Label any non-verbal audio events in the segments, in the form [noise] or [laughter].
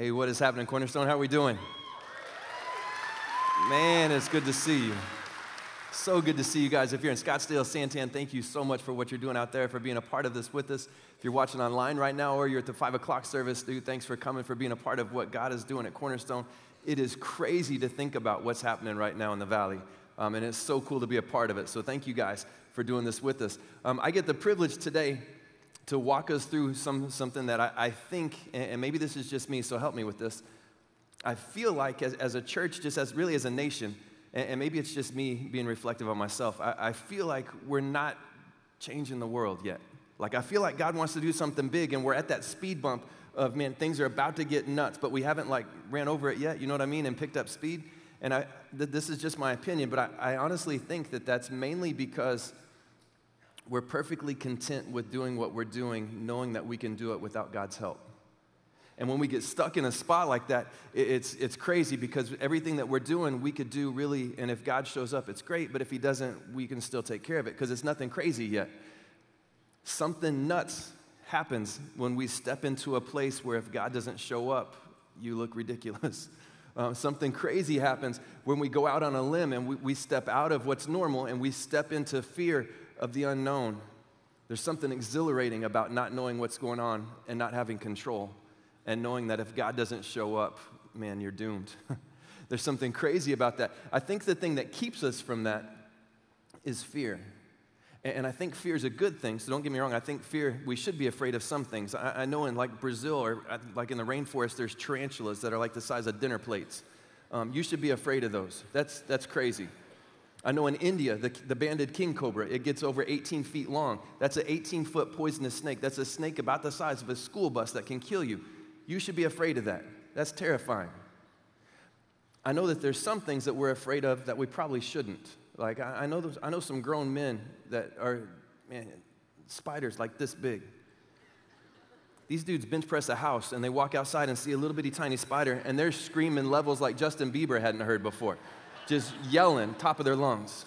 Hey, what is happening, Cornerstone? How are we doing? Man, it's good to see you. So good to see you guys. If you're in Scottsdale, Santan, thank you so much for what you're doing out there, for being a part of this with us. If you're watching online right now or you're at the 5 o'clock service, dude, thanks for coming, for being a part of what God is doing at Cornerstone. It is crazy to think about what's happening right now in the valley, um, and it's so cool to be a part of it. So thank you guys for doing this with us. Um, I get the privilege today to walk us through some, something that I, I think, and maybe this is just me, so help me with this. I feel like as, as a church, just as really as a nation, and, and maybe it's just me being reflective on myself, I, I feel like we're not changing the world yet. Like, I feel like God wants to do something big, and we're at that speed bump of, man, things are about to get nuts, but we haven't, like, ran over it yet, you know what I mean, and picked up speed. And I, th- this is just my opinion, but I, I honestly think that that's mainly because we're perfectly content with doing what we're doing, knowing that we can do it without God's help. And when we get stuck in a spot like that, it's, it's crazy because everything that we're doing, we could do really, and if God shows up, it's great, but if He doesn't, we can still take care of it because it's nothing crazy yet. Something nuts happens when we step into a place where if God doesn't show up, you look ridiculous. Uh, [laughs] something crazy happens when we go out on a limb and we, we step out of what's normal and we step into fear of the unknown. There's something exhilarating about not knowing what's going on and not having control, and knowing that if God doesn't show up, man, you're doomed. [laughs] There's something crazy about that. I think the thing that keeps us from that is fear. And I think fear is a good thing, so don't get me wrong. I think fear, we should be afraid of some things. I, know in like Brazil or uh, like in the rainforest, there's tarantulas that are like the size of dinner plates. Um, you should be afraid of those. That's, that's crazy. I know in India, the, the banded king cobra, it gets over 18 feet long. That's an 18 foot poisonous snake. That's a snake about the size of a school bus that can kill you. You should be afraid of that. That's terrifying. I know that there's some things that we're afraid of that we probably shouldn't. Like, I, I know, I know some grown men that are, man, spiders like this big. These dudes bench press a house and they walk outside and see a little bitty tiny spider and they're screaming levels like Justin Bieber hadn't heard before just yelling, top of their lungs.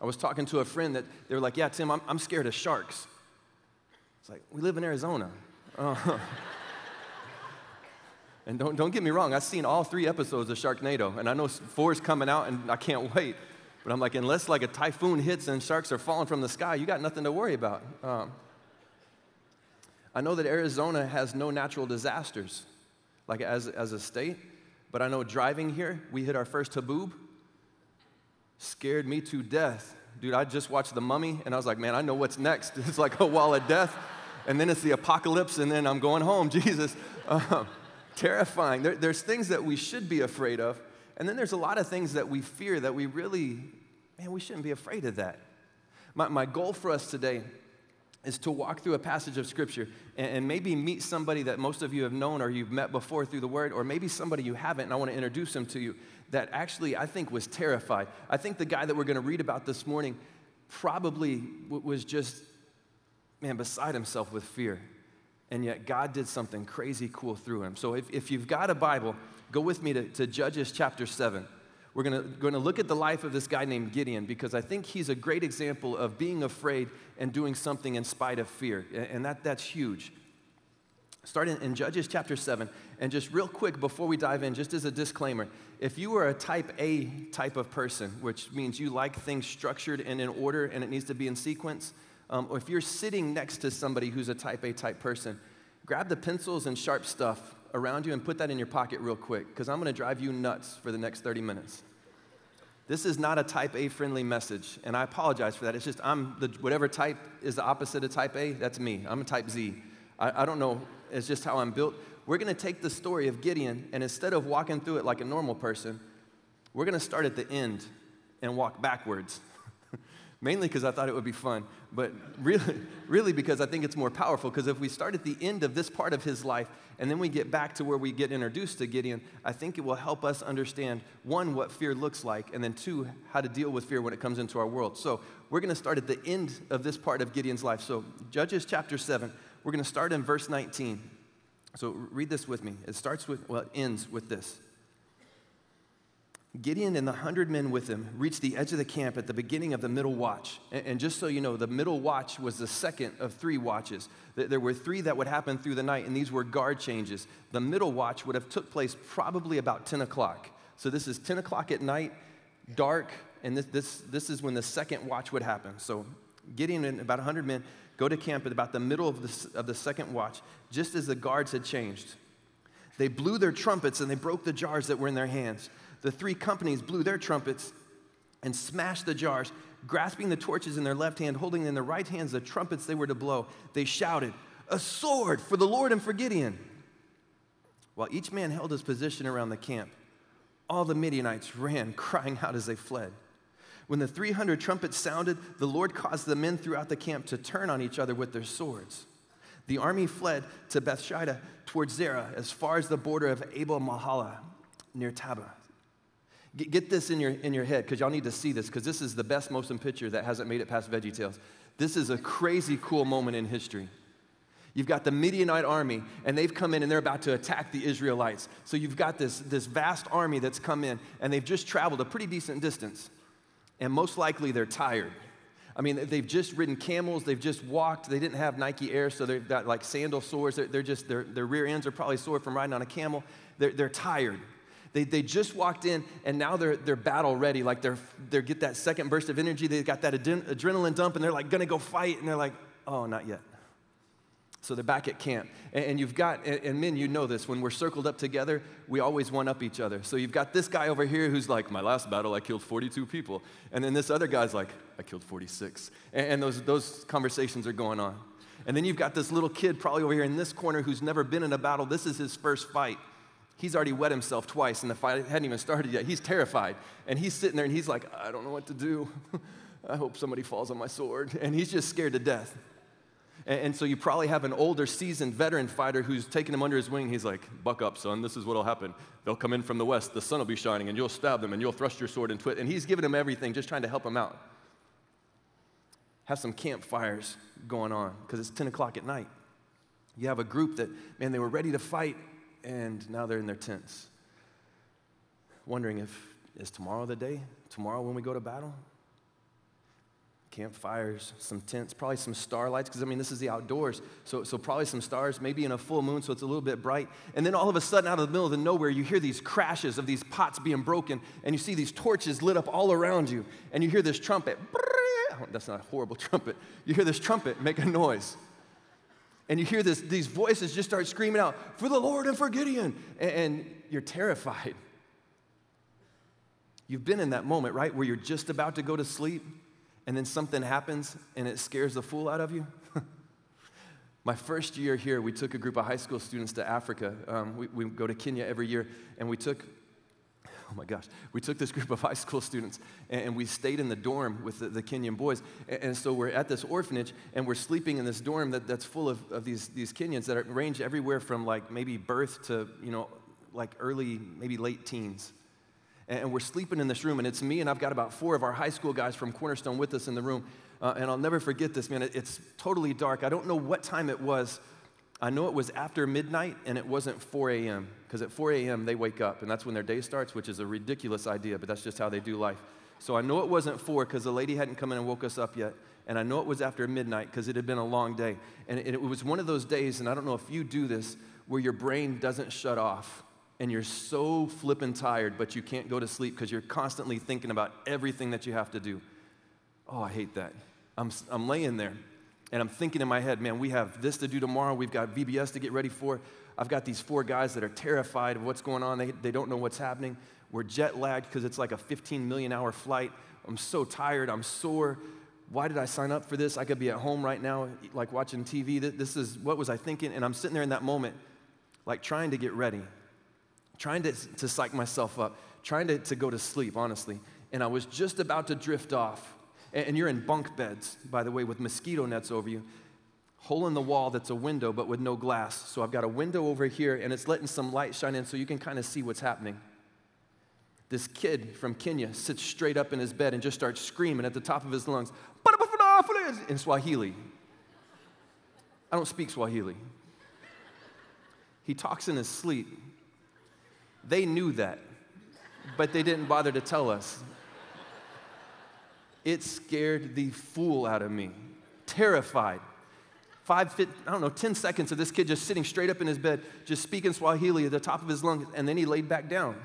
I was talking to a friend that they were like, Yeah, Tim, I'm, I'm scared of sharks. It's like, we live in Arizona. Uh, [laughs] and don't, don't get me wrong, I've seen all three episodes of Sharknado, and I know four's coming out, and I can't wait. But I'm like, unless like a typhoon hits and sharks are falling from the sky, you got nothing to worry about. Um, I know that Arizona has no natural disasters, like as, as a state, but I know driving here, we hit our first haboob, scared me to death. Dude, I just watched The Mummy and I was like, man, I know what's next. [laughs] It's like a wall of death, and then it's the apocalypse, and then I'm going home. [laughs] Jesus. Um, terrifying. There, there's things that we should be afraid of, and then there's a lot of things that we fear that we really, man, we shouldn't be afraid of that. My, my goal for us today is to walk through a passage of scripture and, and, maybe meet somebody that most of you have known or you've met before through the word, or maybe somebody you haven't, and I want to introduce them to you that actually I think was terrified. I think the guy that we're going to read about this morning probably was just, man, beside himself with fear. And yet God did something crazy cool through him. So if, if you've got a Bible, go with me to, to Judges chapter 7. We're going to look at the life of this guy named Gideon because I think he's a great example of being afraid and doing something in spite of fear. And that, that's huge. Starting in Judges chapter 7, and just real quick before we dive in, just as a disclaimer, if you are a type A type of person, which means you like things structured and in order and it needs to be in sequence, um, or if you're sitting next to somebody who's a type A type person, grab the pencils and sharp stuff around you and put that in your pocket real quick, because I'm going to drive you nuts for the next 30 minutes. This is not a type A friendly message, and I apologize for that. It's just I'm the, whatever type is the opposite of type A, that's me. I'm a type Z. I, I don't know it's just how I'm built. We're going to take the story of Gideon, and instead of walking through it like a normal person, we're going to start at the end and walk backwards. [laughs] Mainly because I thought it would be fun, but really, [laughs] really because I think it's more powerful. Because if we start at the end of this part of his life and then we get back to where we get introduced to Gideon, I think it will help us understand one, what fear looks like, and then two, how to deal with fear when it comes into our world. So we're going to start at the end of this part of Gideon's life. So, Judges chapter 7, we're going to start in verse 19. So read this with me. It starts with, well, it ends with this. Gideon and the hundred men with him reached the edge of the camp at the beginning of the middle watch. And, just so you know, the middle watch was the second of three watches. There were three that would happen through the night, and these were guard changes. The middle watch would have took place probably about 10 o'clock. So this is 10 o'clock at night, dark, and this, this, this is when the second watch would happen. So Gideon and about 100 men go to camp at about the middle of the, of the second watch, just as the guards had changed. They blew their trumpets and they broke the jars that were in their hands the three companies blew their trumpets and smashed the jars, grasping the torches in their left hand, holding in their right hands the trumpets they were to blow. They shouted, A sword for the Lord and for Gideon. While each man held his position around the camp, all the Midianites ran, [laughs] crying out as they fled. When the 300 trumpets sounded, the Lord caused the men throughout the camp to turn on each other with their swords. The army fled to Beth Shittah towards Zerah, as far as the border of Abel Meholah near Tabah. Get, get this in your, in your head because y'all need to see this because this is the best motion picture that hasn't made it past Veggie Tales. This is a crazy cool moment in history. You've got the Midianite army, and they've come in and they're about to attack the Israelites. So you've got this, this vast army that's come in, and they've just traveled a pretty decent distance. And most likely they're tired. I mean, they've just ridden camels, they've just walked, they didn't have Nike Air, so they've got like sandal sores. They're, they're just, their, their rear ends are probably sore from riding on a camel. They're, they're tired. They, they just walked in and now they're, they're battle ready. Like they're, they get that second burst of energy. They got that adrenaline dump and they're like gonna go fight. And they're like, oh, not yet. So they're back at camp. And, you've got, and, men, you know this, when we're circled up together, we always one up each other. So you've got this guy over here who's like, my last battle, I killed 42 people. And then this other guy's like, I killed 46. And, and those, those conversations are going on. And then you've got this little kid probably over here in this corner who's never been in a battle. This is his first fight. He's already wet himself twice and the fight hadn't even started yet. He's terrified. And he's sitting there and he's like, I don't know what to do. [laughs] I hope somebody falls on my sword. And he's just scared to death. And, so you probably have an older, seasoned veteran fighter who's taking him under his wing. He's like, Buck up, son. This is what'll happen. They'll come in from the west. The sun will be shining and you'll stab them and you'll thrust your sword into it. And he's giving him everything, just trying to help him out. Have some campfires going on because it's 10 o'clock at night. You have a group that, man, they were ready to fight and now they're in their tents, wondering if is tomorrow the day? Tomorrow when we go to battle? Campfires, some tents, probably some starlights, because I mean, this is the outdoors. So, so, probably some stars, maybe in a full moon, so it's a little bit bright. And then all of a sudden, out of the middle of the nowhere, you hear these crashes of these pots being broken, and you see these torches lit up all around you, and you hear this trumpet. [laughs] That's not a horrible [laughs] trumpet. You hear this trumpet make a noise. And you hear this, these voices just start screaming out, for the Lord and for Gideon. And, and you're terrified. You've been in that moment, right, where you're just about to go to sleep and then something happens and it scares the fool out of you? [laughs] My first year here, we took a group of high school students to Africa. Um, we, we go to Kenya every year, and we took [laughs] oh my gosh, we took this group of high school students and, we stayed in the dorm with the, the Kenyan boys. And, so we're at this orphanage and we're sleeping in this dorm that, that's full of, of these, these Kenyans that range everywhere from like maybe birth to, you know, like early, maybe late teens. And, we're sleeping in this room and it's me and I've got about four of our high school guys from Cornerstone with us in the room. Uh, and I'll never forget this, man. It, it's totally dark. I don't know what time it was. I know it was after midnight and it wasn't 4 a.m. because at 4 a.m. they wake up and that's when their day starts, which is a ridiculous idea, but that's just how they do life. So I know it wasn't 4 because the lady hadn't come in and woke us up yet. And I know it was after midnight because it had been a long day. And it, it was one of those days, and I don't know if you do this, where your brain doesn't shut off and you're so flippin' tired, but you can't go to sleep because you're constantly thinking about everything that you have to do. Oh, I hate that. I'm, I'm laying there and I'm thinking in my head, man, we have this to do tomorrow. We've got VBS to get ready for. I've got these four guys that are terrified of what's going on. They, they don't know what's happening. We're jet lagged because it's like a 15 million hour flight. I'm so tired. I'm sore. Why did I sign up for this? I could be at home right now, like watching TV. This is what was I thinking? And I'm sitting there in that moment, like trying to get ready, trying to, to psych myself up, trying to, to go to sleep, honestly. And I was just about to drift off and you're in bunk beds, by the way, with mosquito nets over you. Hole in the wall that's a window, but with no glass. So I've got a window over here, and it's letting some light shine in so you can kind of see what's happening. This kid from Kenya sits straight up in his bed and just starts screaming at the top of his lungs in Swahili. I don't speak Swahili. He talks in his sleep. They knew that. but they didn't bother to tell us. It scared the fool out of me, terrified. Five, I don't know, 10 seconds of this kid just sitting straight up in his bed, just speaking Swahili at the top of his lungs, and then he laid back down.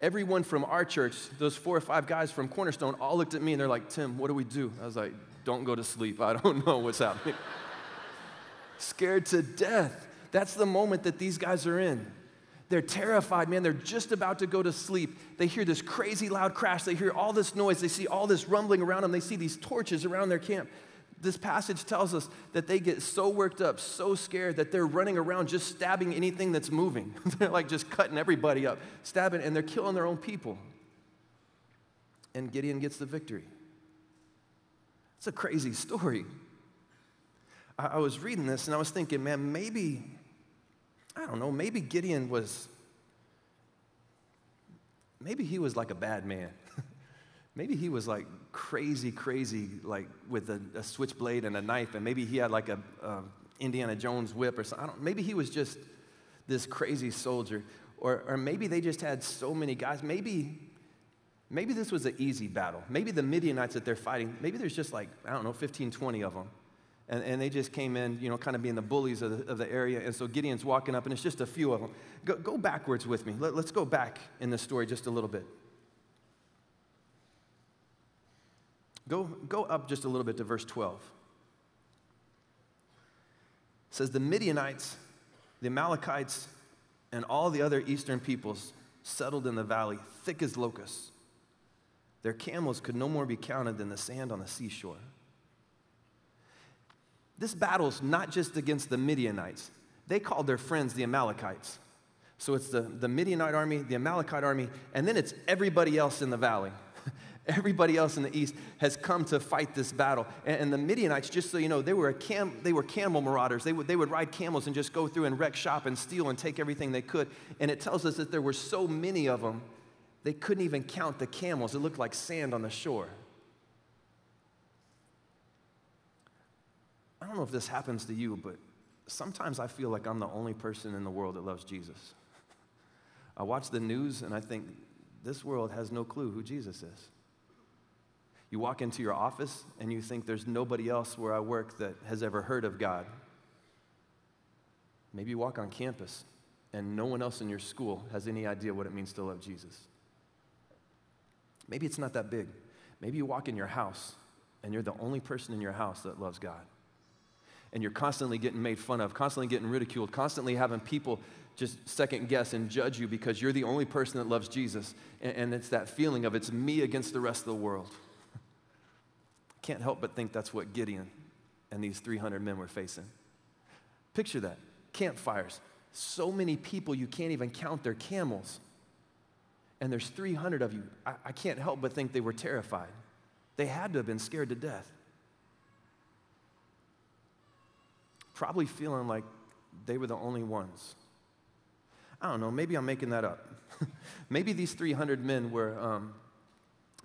Everyone from our church, those four or five guys from Cornerstone, all looked at me and they're like, Tim, what do we do? I was like, don't go to sleep. I don't [laughs] know what's happening. [laughs] Scared to death. That's the moment that these guys are in. They're terrified, man. They're just about to go to sleep. They hear this crazy loud crash. They hear all this noise. They see all this rumbling around them. They see these torches around their camp. This passage tells us that they get so worked up, so scared that they're running around just stabbing anything that's moving. [laughs] they're like just cutting everybody up, stabbing, and they're killing their own people. And Gideon gets the victory. It's a crazy story. I, I was reading this and I was thinking, man, maybe I don't know, maybe Gideon was, maybe he was like a bad man. [laughs] maybe he was like crazy, crazy, like with a, a, switchblade and a knife, and maybe he had like a, a Indiana Jones whip or something. maybe he was just this crazy soldier. Or, or maybe they just had so many guys. Maybe, maybe this was an easy battle. Maybe the Midianites that they're fighting, maybe there's just like, I don't know, 15, 20 of them and, and they just came in, you know, kind of being the bullies of the, of the area. And so Gideon's walking up, and it's just a few of them. Go, go backwards with me. Let, let's go back in the story just a little bit. Go, go up just a little bit to verse 12. It says, The Midianites, the Amalekites, and all the other eastern peoples settled in the valley, thick as locusts. Their camels could no more be counted than the sand on the seashore. This battle's not just against the Midianites. They called their friends the Amalekites. So it's the, the Midianite army, the Amalekite army, and then it's everybody else in the valley. [laughs] everybody else in the east has come to fight this battle. And, and, the Midianites, just so you know, they were, cam, they were camel marauders. They would, they would ride camels and just go through and wreck shop and steal and take everything they could. And it tells us that there were so many of them, they couldn't even count the camels. It looked like sand on the shore. Don't know if this happens to you, but sometimes I feel like I'm the only person in the world that loves Jesus. I watch the news and I think this world has no clue who Jesus is. You walk into your office and you think there's nobody else where I work that has ever heard of God. Maybe you walk on campus and no one else in your school has any idea what it means to love Jesus. Maybe it's not that big. Maybe you walk in your house and you're the only person in your house that loves God and you're constantly getting made fun of, constantly getting ridiculed, constantly having people just second guess and judge you because you're the only person that loves Jesus. And, and it's that feeling of it's me against the rest of the world. [laughs] Can't help but think that's what Gideon and these 300 men were facing. Picture that campfires. So many people you can't even count their camels. And there's 300 of you. I, I can't help but think they were terrified. They had to have been scared to death. Probably feeling like they were the only ones. I don't know, maybe I'm making that up. [laughs] maybe these 300 men were, um,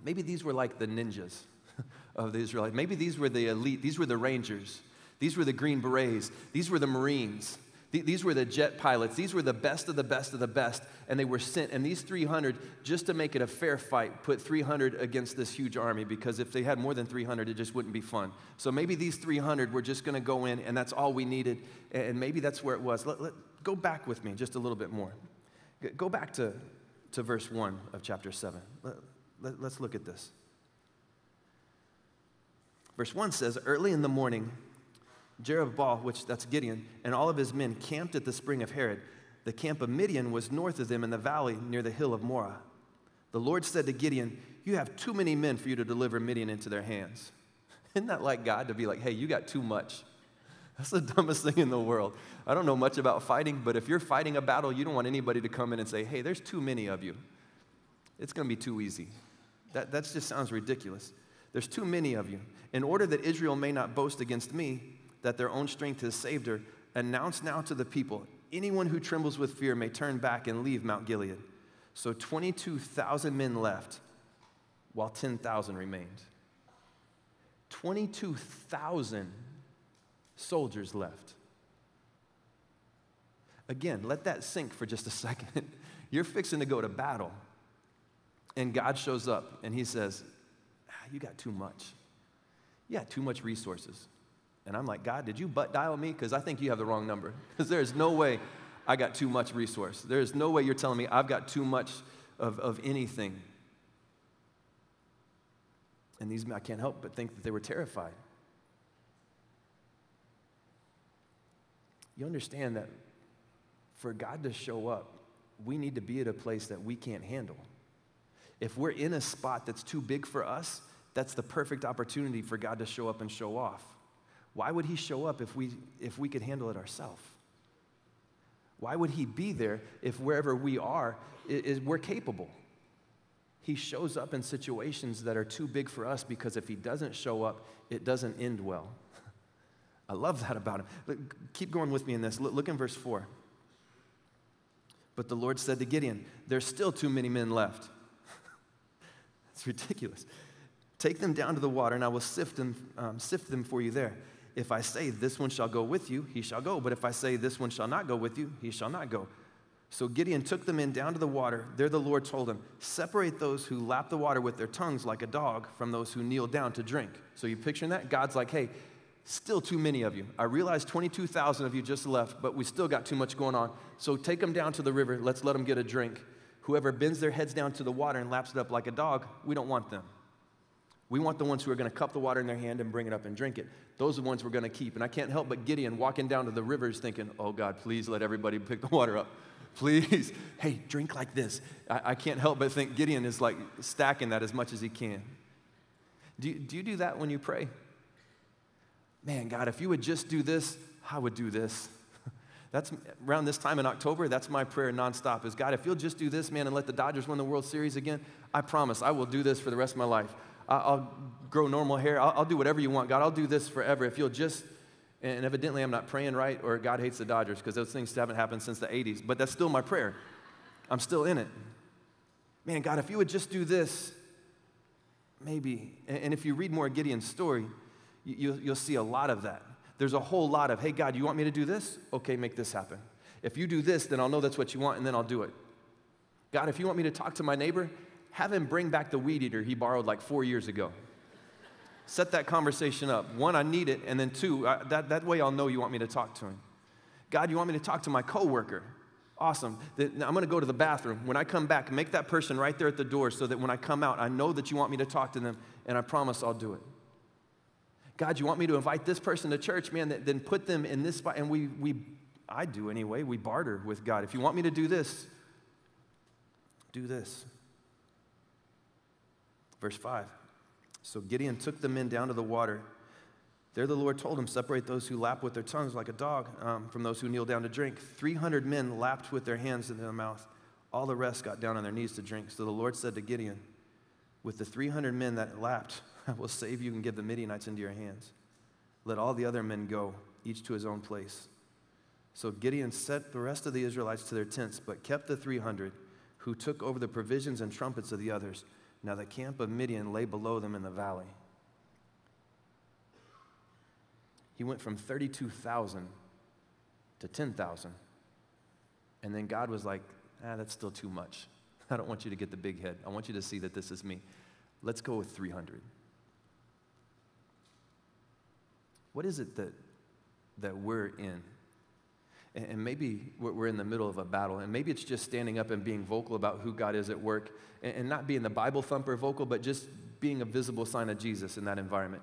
maybe these were like the ninjas [laughs] of the Israelites. Maybe these were the elite, these were the rangers, these were the Green Berets, these were the Marines. These were the jet pilots. These were the best of the best of the best, and they were sent. And these 300, just to make it a fair fight, put 300 against this huge army because if they had more than 300, it just wouldn't be fun. So maybe these 300 were just going to go in, and that's all we needed. And maybe that's where it was. Let, let, go back with me just a little bit more. Go back to, to verse 1 of chapter 7. Let, let, let's look at this. Verse 1 says, Early in the morning, Jerubbaal, which that's Gideon, and all of his men camped at the spring of Harod. The camp of Midian was north of them in the valley near the hill of Moreh. The Lord said to Gideon, You have too many men for you to deliver Midian into their hands. [laughs] Isn't that like God to be like, Hey, you got too much? [laughs] That's the dumbest thing in the world. I don't know much about fighting, but if you're fighting a battle, you don't want anybody to come in and say, Hey, there's too many of you. It's going to be too easy. That, that just sounds ridiculous. There's too many of you. In order that Israel may not boast against me, that their own strength has saved her, announce now to the people anyone who trembles with fear may turn back and leave Mount Gilead. So 22,000 men left, while 10,000 remained. 22,000 soldiers left. Again, let that sink for just a second. [laughs] You're fixing to go to battle. And God shows up and he says, ah, You got too much. You got too much resources. And I'm like, God, did you butt dial me? Because I think you have the wrong number. Because there's no way I got too much resource. There's no way you're telling me I've got too much of, of anything. And these, men, I can't help but think that they were terrified. You understand that for God to show up, we need to be at a place that we can't handle. If we're in a spot that's too big for us, that's the perfect opportunity for God to show up and show off. Why would He show up if we, if we could handle it ourselves? Why would He be there if wherever we are, is, we're capable? He shows up in situations that are too big for us because if He doesn't show up, it doesn't end well. [laughs] I love that about Him. Look, keep going with me in this. Look, look in verse 4. But the Lord said to Gideon, There's still too many men left. [laughs] it's ridiculous. Take them down to the water, and I will sift them, um, sift them for you there. If I say, This one shall go with you, he shall go. But if I say, This one shall not go with you, he shall not go. So Gideon took the men down to the water. There the Lord told him, Separate those who lap the water with their tongues like a dog from those who kneel down to drink. So you picturing that? God's like, Hey, Still too many of you. I realize 22,000 of you just left, but we still got too much going on. So take them down to the river. Let's let them get a drink. Whoever bends their heads down to the water and laps it up like a dog, we don't want them. We want the ones who are going to cup the water in their hand and bring it up and drink it. Those are the ones we're going to keep. And I can't help but Gideon walking down to the rivers thinking, oh God, please let everybody pick the water up. [laughs] Please, hey, drink like this. I, I can't help but think Gideon is like stacking that as much as he can. Do do you do that when you pray? man, God, if you would just do this, I would do this. [laughs] That's around this time in October, that's my prayer nonstop is God, if you'll just do this, man, and let the Dodgers win the World Series again, I promise I will do this for the rest of my life. I'll grow normal hair. I'll, I'll do whatever you want. God, I'll do this forever. If you'll just, and evidently I'm not praying right or God hates the Dodgers because those things haven't happened since the 80s, but that's still my prayer. I'm still in it. Man, God, if you would just do this, maybe. And if you read more Gideon's story, you, you'll see a lot of that. There's a whole lot of, hey, God, you want me to do this? Okay, make this happen. If you do this, then I'll know that's what you want and then I'll do it. God, if you want me to talk to my neighbor, have him bring back the weed eater he borrowed like four years ago. Set that conversation up. One, I need it, and then two, I, that, that way I'll know you want me to talk to him. God, you want me to talk to my coworker? Awesome. I'm going to go to the bathroom. When I come back, make that person right there at the door so that when I come out, I know that you want me to talk to them, and I promise I'll do it. God, you want me to invite this person to church, man, then put them in this spot. And we, we, I do anyway, we barter with God. If you want me to do this, do this. Verse 5. So Gideon took the men down to the water. There the Lord told him, Separate those who lap with their tongues like a dog um, from those who kneel down to drink. 300 men lapped with their hands in their mouth. All the rest got down on their knees to drink. So the Lord said to Gideon, With the 300 men that lapped, [laughs] I will save you and give the Midianites into your hands. Let all the other men go, each to his own place. So Gideon set the rest of the Israelites to their tents, but kept the 300 who took over the provisions and trumpets of the others. Now the camp of Midian lay below them in the valley. He went from 32,000 to 10,000. And then God was like, ah, that's still too much. [laughs] I don't want you to get the big head. I want you to see that this is me. Let's go with 300. What is it that, that we're in? And maybe we're in the middle of a battle, and maybe it's just standing up and being vocal about who God is at work, and not being the Bible thumper vocal, but just being a visible sign of Jesus in that environment.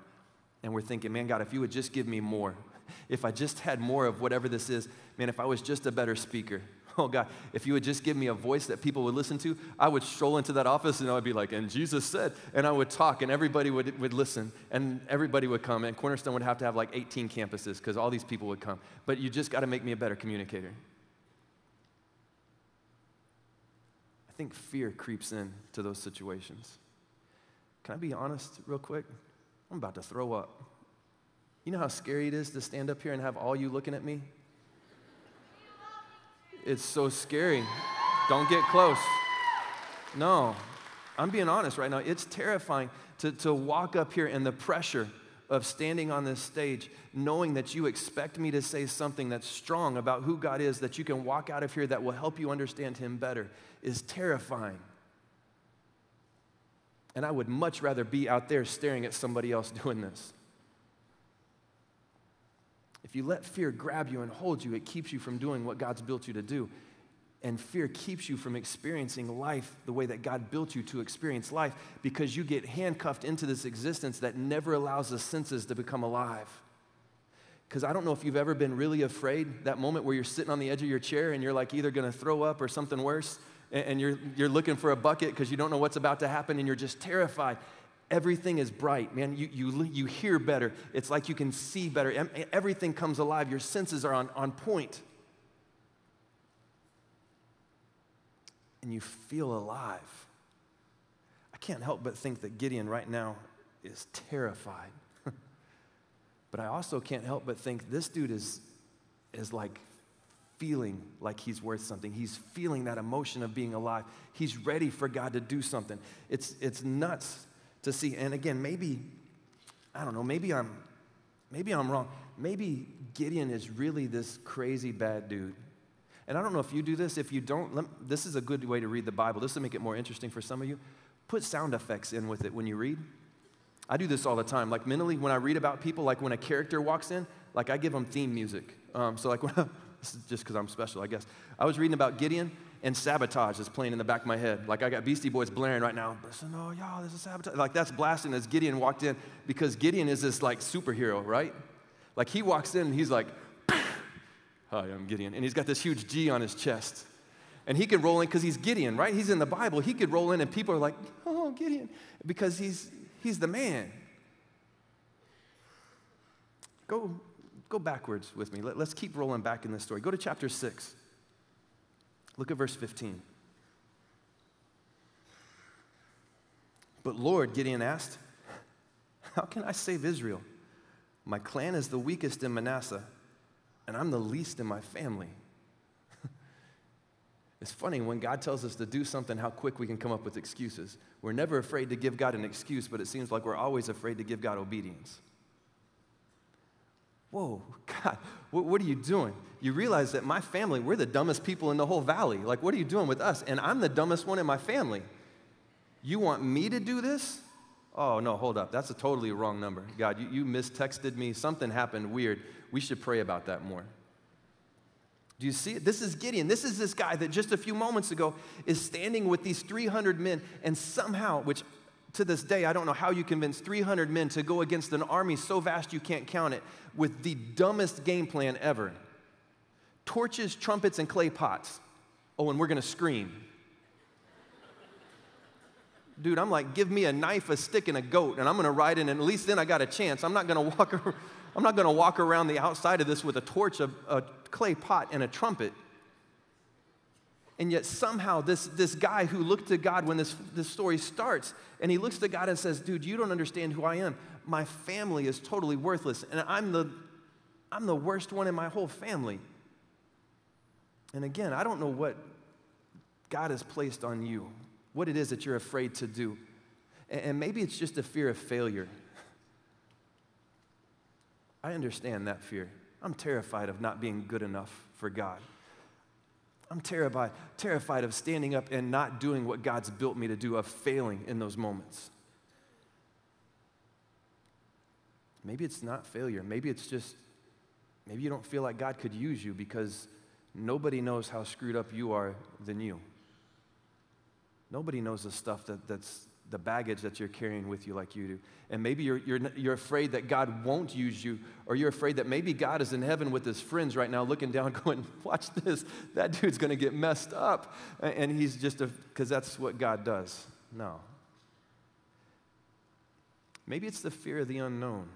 And we're thinking, man, God, if you would just give me more, [laughs] if I just had more of whatever this is, man, if I was just a better speaker, [laughs] Oh God, if you would just give me a voice that people would listen to, I would stroll into that office and I would be like, and Jesus said, and I would talk and everybody would, would listen and everybody would come. And Cornerstone would have to have like 18 campuses because all these people would come. But you just got to make me a better communicator. I think fear creeps in to those situations. Can I be honest real quick? I'm about to throw up. You know how scary it is to stand up here and have all you looking at me? It's so scary. Don't get close. No, I'm being honest right now. It's terrifying to, to walk up here and the pressure of standing on this stage, knowing that you expect me to say something that's strong about who God is, that you can walk out of here that will help you understand Him better, is terrifying. And I would much rather be out there staring at somebody else [laughs] doing this. If you let fear grab you and hold you, it keeps you from doing what God's built you to do. And fear keeps you from experiencing life the way that God built you to experience life because you get handcuffed into this existence that never allows the senses to become alive. Because I don't know if you've ever been really afraid, that moment where you're sitting on the edge of your chair and you're like either gonna throw up or something worse, and you're, you're looking for a bucket because you don't know what's about to happen and you're just terrified. Everything is bright, man. You, you, you hear better. It's like you can see better. Everything comes alive. Your senses are on, on point. and you feel alive. I can't help but think that Gideon right now is terrified. [laughs] but I also can't help but think this dude is, is like feeling like he's worth something. He's feeling that emotion of being alive. He's ready for God to do something. It's, it's nuts to see. And again, maybe, I don't know, maybe I'm, maybe I'm wrong. Maybe Gideon is really this crazy bad dude and I don't know if you do this. If you don't, let, this is a good way to read the Bible. This will make it more interesting for some of you. Put sound effects in with it when you read. I do this all the time. Like mentally, when I read about people, like when a character walks in, like I give them theme music. Um, so like when [laughs] I, this is just because I'm special, I guess. I was reading about Gideon, and sabotage is playing in the back of my head. Like I got Beastie Boys blaring right now. Listen, oh y'all, sabotage. Like that's blasting as Gideon walked in because Gideon is this like superhero, right? Like he walks in and he's like, Hi, I'm Gideon. And he's got this huge G on his chest. And he could roll in because he's Gideon, right? He's in the Bible. He could roll in and people are like, oh, Gideon, because he's, he's the man. Go, go backwards with me. Let, let's keep rolling back in this story. Go to chapter 6. Look at verse 15. But Lord, Gideon asked, How can I save Israel? My clan is the weakest in Manasseh and I'm the least in my family. [laughs] it's funny when God tells us to do something, how quick we can come up with excuses. We're never afraid to give God an excuse, but it seems like we're always afraid to give God obedience. Whoa, [laughs] God, what, are you doing? You realize that my family, we're the dumbest people in the whole valley. Like, what are you doing with us? And I'm the dumbest one in my family. You want me to do this? Oh, no, hold up. That's a totally wrong number. God, you, you mistexted me. Something happened weird. We should pray about that more. Do you see it? This is Gideon. This is this guy that just a few moments ago is standing with these 300 men, and somehow, which to this day, I don't know how you convince 300 men to go against an army so vast you can't count it with the dumbest game plan ever torches, trumpets, and clay pots. Oh, and we're gonna scream. Dude, I'm like, give me a knife, a stick, and a goat, and I'm gonna ride in, and at least then I got a chance. I'm not gonna walk. [laughs] I'm not to walk around the outside of this with a torch, a, a clay pot, and a trumpet. And yet, somehow, this, this guy who looked to God when this, this story starts, and he looks to God and says, Dude, you don't understand who I am. My family is totally worthless, and I'm the, I'm the worst one in my whole family. And again, I don't know what God has placed on you, what it is that you're afraid to do. And maybe it's just a fear of failure. I understand that fear. I'm terrified of not being good enough for God. I'm terrified, terrified of standing up and not doing what God's built me to do, of failing in those moments. Maybe it's not failure. Maybe it's just, maybe you don't feel like God could use you because nobody knows how screwed up you are than you. Nobody knows the stuff that, that's the baggage that you're carrying with you like you do. And maybe you're, you're, you're afraid that God won't use you, or you're afraid that maybe God is in heaven with his friends right now looking down, [laughs] going, Watch this, that dude's gonna get messed up. And he's just, a because that's what God does. No. Maybe it's the fear of the unknown.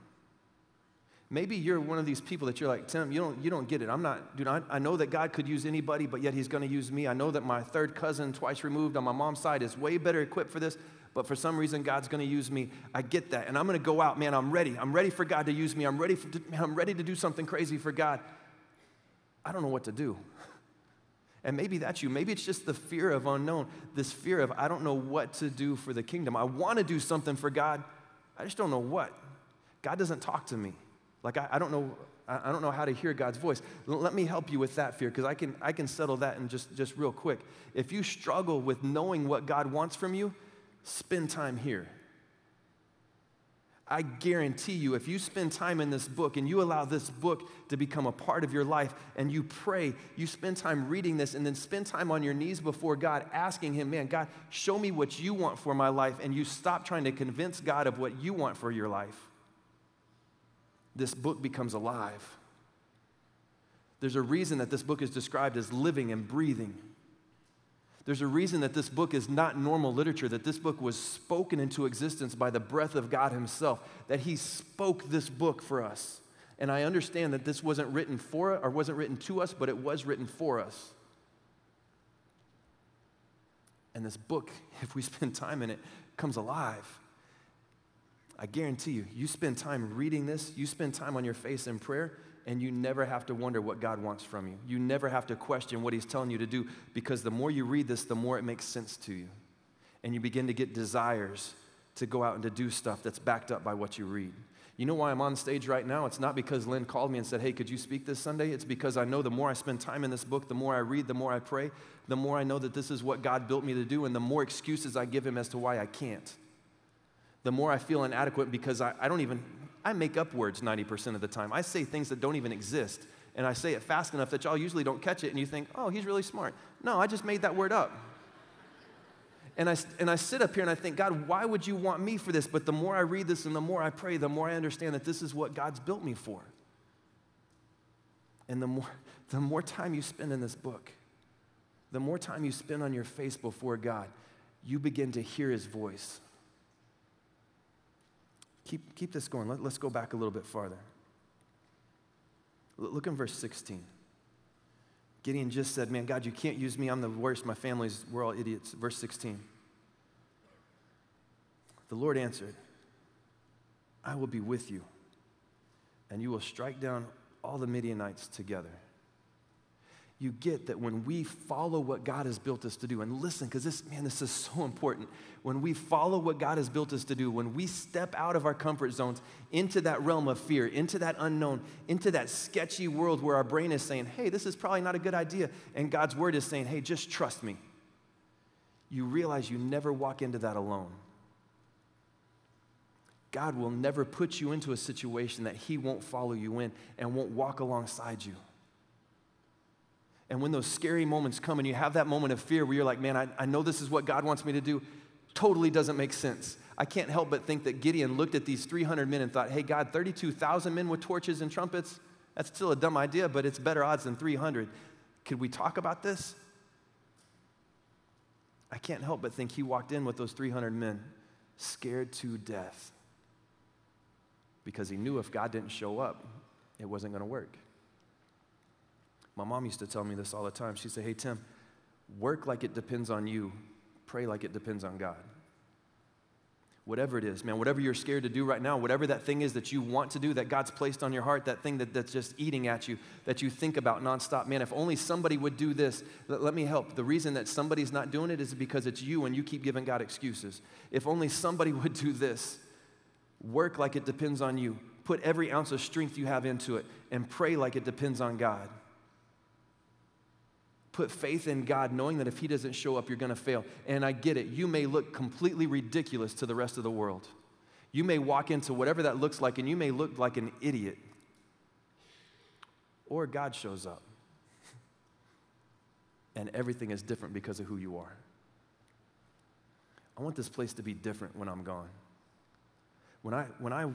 Maybe you're one of these people that you're like, Tim, you don't, you don't get it. I'm not, dude, I, I know that God could use anybody, but yet he's gonna use me. I know that my third cousin, twice removed on my mom's side, is way better equipped for this but for some reason God's going to use me. I get that. And I'm going to go out, man, I'm ready. I'm ready for God to use me. I'm ready, for, I'm ready to do something crazy for God. I don't know what to do. And maybe that's you. Maybe it's just the fear of unknown, this fear of I don't know what to do for the kingdom. I want to do something for God, I just don't know what. God doesn't talk to me. Like, I, I don't know. I don't know how to hear God's voice. Let me help you with that fear because I can, I can settle that in just, just real quick. If you struggle with knowing what God wants from you, spend time here. I guarantee you, if you spend time in this book and you allow this book to become a part of your life and you pray, you spend time reading this and then spend time on your knees before God asking Him, Man, God, show me what you want for my life, and you stop trying to convince God of what you want for your life, this book becomes alive. There's a reason that this book is described as living and breathing. There's a reason that this book is not normal literature, that this book was spoken into existence by the breath of God Himself, that He spoke this book for us. And I understand that this wasn't written for or wasn't written to us, but it was written for us. And this book, [laughs] if we spend time in it, comes alive. I guarantee you, you spend time reading this, you spend time on your face in prayer, and you never have to wonder what God wants from you. You never have to question what He's telling you to do because the more you read this, the more it makes sense to you. And you begin to get desires to go out and to do stuff that's backed up by what you read. You know why I'm on stage right now? It's not because Lynn called me and said, Hey, could you speak this Sunday? It's because I know the more I spend time in this book, the more I read, the more I pray, the more I know that this is what God built me to do, and the more excuses I give Him as to why I can't. The more I feel inadequate because I, I don't even, I make up words 90% of the time. I say things that don't even exist, and I say it fast enough that y'all usually don't catch it, and you think, oh, he's really smart. No, I just made that word up. And I, and I sit up here and I think, God, why would you want me for this? But the more I read this and the more I pray, the more I understand that this is what God's built me for. And the more, [laughs] the more time you spend in this book, the more time you spend on your face before God, you begin to hear his voice. Keep, keep this going. Let, us go back a little bit farther. Look in verse 16. Gideon just said, Man, God, you can't use me. I'm the worst. My family's, we're all idiots. Verse 16. The Lord answered, I will be with you, and you will strike down all the Midianites together you get that when we follow what God has built us to do, and listen, because this, man, this is so important. When we follow what God has built us to do, when we step out of our comfort zones into that realm of fear, into that unknown, into that sketchy world where our brain is saying, hey, this is probably not a good idea, and God's word is saying, hey, just trust me, you realize you never walk into that alone. God will never put you into a situation that He won't follow you in and won't walk alongside you. And when those scary moments come and you have that moment of fear where you're like, man, I, I know this is what God wants me to do, totally doesn't make sense. I can't help but think that Gideon looked at these 300 men and thought, hey, God, 32,000 men with torches and trumpets, that's still a dumb idea, but it's better odds than 300. Could we talk about this? I can't help but think he walked in with those 300 men scared to death because he knew if God didn't show up, it wasn't going to work. My mom used to tell me this all the time. She'd say, Hey, Tim, work like it depends on you, pray like it depends on God. Whatever it is, man, whatever you're scared to do right now, whatever that thing is that you want to do, that God's placed on your heart, that thing that, that's just eating at you, that you think about nonstop, man, if only somebody would do this, let, let me help. The reason that somebody's not doing it is because it's you and you keep giving God excuses. If only somebody [laughs] would do this, work like it depends on you, put every ounce of strength you have into it, and pray like it depends on God put faith in God, knowing that if He doesn't show up, you're going to fail. And I get it. You may look completely ridiculous to the rest of the world. You may walk into whatever that looks like, and you may look like an idiot. Or God shows up, and everything is different because of who you are. I want this place to be different when I'm gone. When I, when I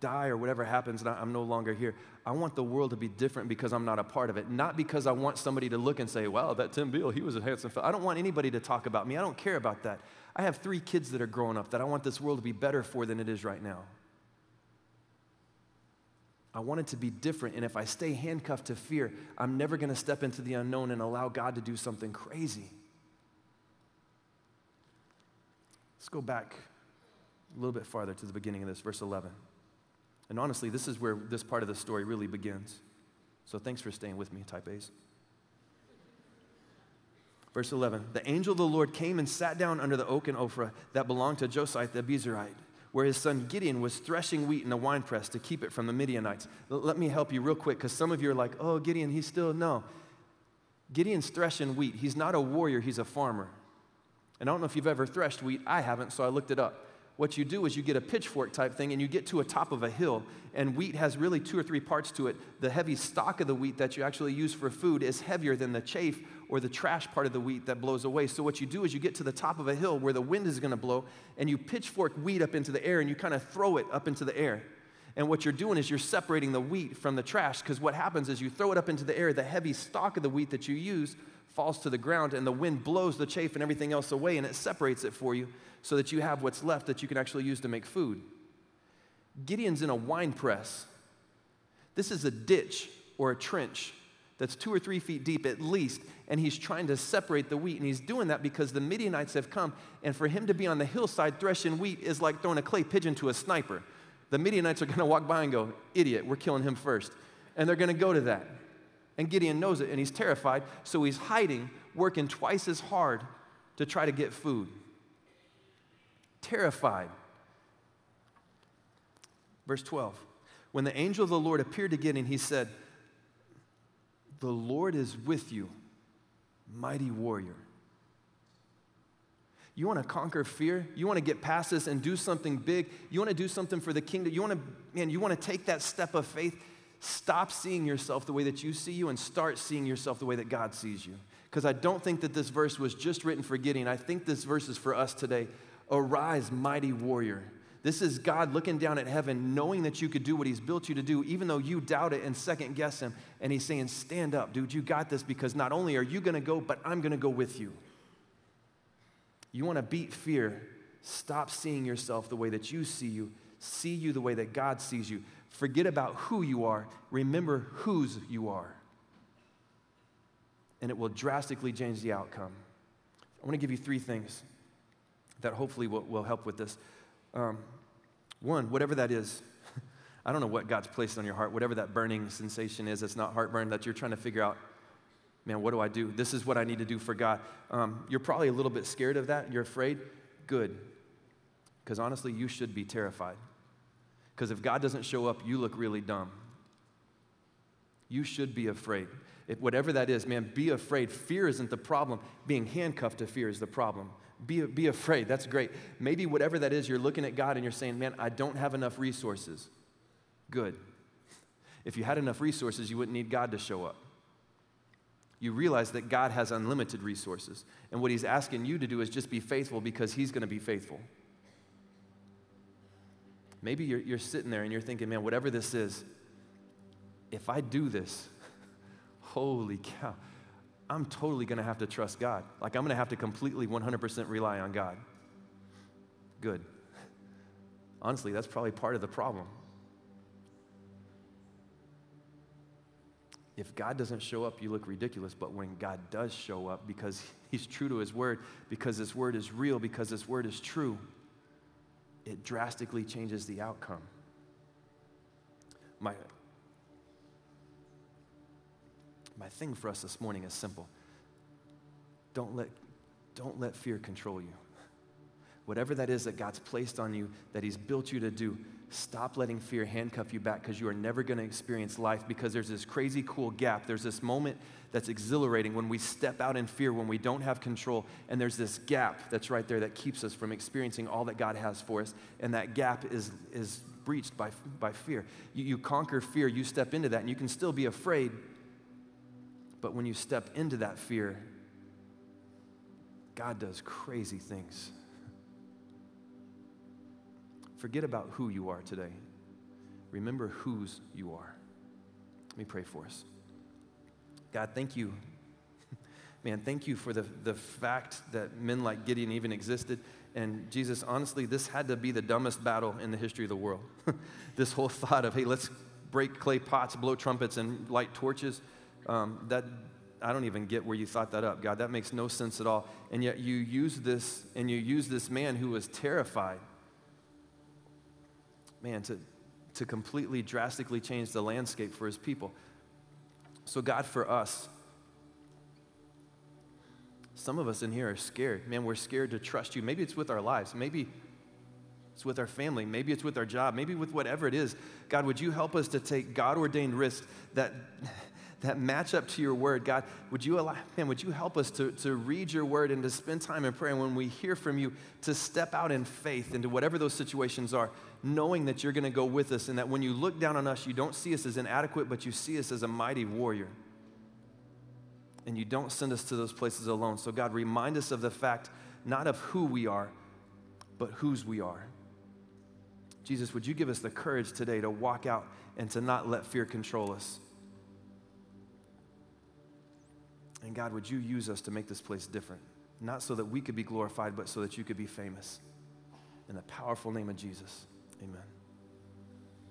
die or whatever happens and I'm no longer here. I want the world to be different because I'm not a part of it. Not because I want somebody to look and say, wow, that Tim Beal, he was a handsome fellow. I don't want anybody to talk about me. I don't care about that. I have three kids that are growing up that I want this world to be better for than it is right now. I want it to be different. And if I stay handcuffed to fear, I'm never going to step into the unknown and allow God to do something crazy. Let's go back a little bit farther to the beginning of this, verse 11. And honestly, this is where this part of the story really begins. So thanks for staying with me, type A's. Verse 11 The angel of the Lord came and sat down under the oak in Ophrah that belonged to Josiah the Abiezrite. where his son Gideon was threshing wheat in a winepress to keep it from the Midianites. L- let me help you real quick because some of you are like, oh, Gideon, he's still, no. Gideon's threshing wheat. He's not a warrior, he's a farmer. And I don't know if you've ever threshed wheat. I haven't, so I looked it up. What you do is you get a pitchfork type thing and you get to a top of a hill, and wheat has really two or three parts to it. The heavy stalk of the wheat that you actually use for food is heavier than the chaff or the trash part of the wheat that blows away. So, what you do is you get to the top of a hill where the wind is going to blow, and you pitchfork wheat up into the air and you kind of throw it up into the air. And what you're doing is you're separating the wheat from the trash because what happens is you throw it up into the air, the heavy stalk of the wheat that you use falls to the ground, and the wind blows the chaff and everything else away, and it separates it for you so that you have what's left that you can actually use to make food. Gideon's in a wine press. This is a ditch or a trench that's two or three feet deep at least, and he's trying to separate the wheat. And he's doing that because the Midianites have come, and for him to be on the hillside threshing wheat is like throwing a clay pigeon to a sniper. The Midianites are going to walk by and go, Idiot, we're killing him first. And they're going to go to that. And Gideon knows it and he's terrified, so he's hiding, working twice as hard to try to get food. Terrified. Verse 12 When the angel of the Lord appeared to Gideon, he said, The Lord is with you, mighty warrior. You want to conquer fear? You want to get past this and do something big? You want to do something for the kingdom? You want to, man, you want to take that step of faith? Stop seeing yourself the way that you see you and start seeing yourself the way that God sees you. Because I don't think that this verse was just written for Gideon. I think this verse is for us today. Arise, mighty warrior. This is God looking down at heaven, knowing that you could do what He's built you to do, even though you doubt it and second guess Him. And He's saying, Stand up, dude, you got this because not only are you gonna go, but I'm gonna go with you. You wanna beat fear, stop seeing yourself the way that you see you, see you the way that God sees you. Forget about who you are, remember whose you are. And it will drastically change the outcome. I want to give you three things that hopefully will, will help with this. Um, one, whatever that is, [laughs] I don't know what God's placed on your heart, whatever that burning sensation is, it's not heartburn that you're trying to figure out, man, what do I do? This is what I need to do for God. Um, you're probably a little bit scared of that. You're afraid. Good. Because honestly, you should be terrified. Because if God doesn't show up, you look really dumb. You should be afraid. If, whatever that is, man, be afraid. Fear isn't the problem. Being handcuffed to fear is the problem. Be, be afraid. That's great. Maybe whatever that is, you're looking at God and you're saying, man, I don't have enough resources. Good. If you had enough resources, you wouldn't need God to show up. You realize that God has unlimited resources. And what He's asking you to do is just be faithful because He's going to be faithful. Maybe you're, you're sitting there and you're thinking, man, whatever this is, if I do this, [laughs] holy cow, I'm totally going to have to trust God. Like, I'm going to have to completely 100% rely on God. Good. [laughs] Honestly, that's probably part of the problem. If God doesn't show up, you look ridiculous. But when God does show up, because [laughs] He's true to His word, because His word is real, because His word is true, it drastically changes the outcome. My, my thing for us this morning is simple. Don't let, don't let fear control you. Whatever that is that God's placed on you, that He's built you to do, stop letting fear handcuff you back because you are never going to experience life because there's this crazy cool gap. There's this moment that's exhilarating when we step out in fear, when we don't have control, and there's this gap that's right there that keeps us from experiencing all that God has for us. And that gap is, is breached by, by fear. You, you conquer fear, you step into that, and you can still be afraid. But when you step into that fear, God does crazy things. Forget about who you are today. Remember whose you are. Let me pray for us. God, thank you. [laughs] Man, thank you for the, the fact that men like Gideon even existed. And Jesus, honestly, this had to be the dumbest battle in the history of the world. [laughs] this whole thought of, hey, let's break clay pots, blow trumpets, and light torches. Um, that I don't even get where you thought that up, God. That makes no sense at all. And yet you use this, and you use this man who was terrified man, to, to completely drastically change the landscape for his people. So, God, for us, some of us in here are scared. Man, we're scared to trust you. Maybe it's with our lives. Maybe It's with our family. Maybe it's with our job. Maybe with whatever it is. God, would you help us to take God ordained risks that, that match up to your word? God, would you allow, man, would you help us to, to read your word and to spend time in prayer? And when we hear from you, to step out in faith into whatever those situations are, knowing that you're going to go with us and that when you look down on us, you don't see us as inadequate, but you see us as a mighty warrior and you don't send us to those places alone. So, God, remind us of the fact not of who we are, but whose we are. Jesus, would you give us the courage today to walk out and to not let fear control us? And God, would you use us to make this place different? Not so that we could be glorified, but so that you could be famous. In the powerful name of Jesus, amen.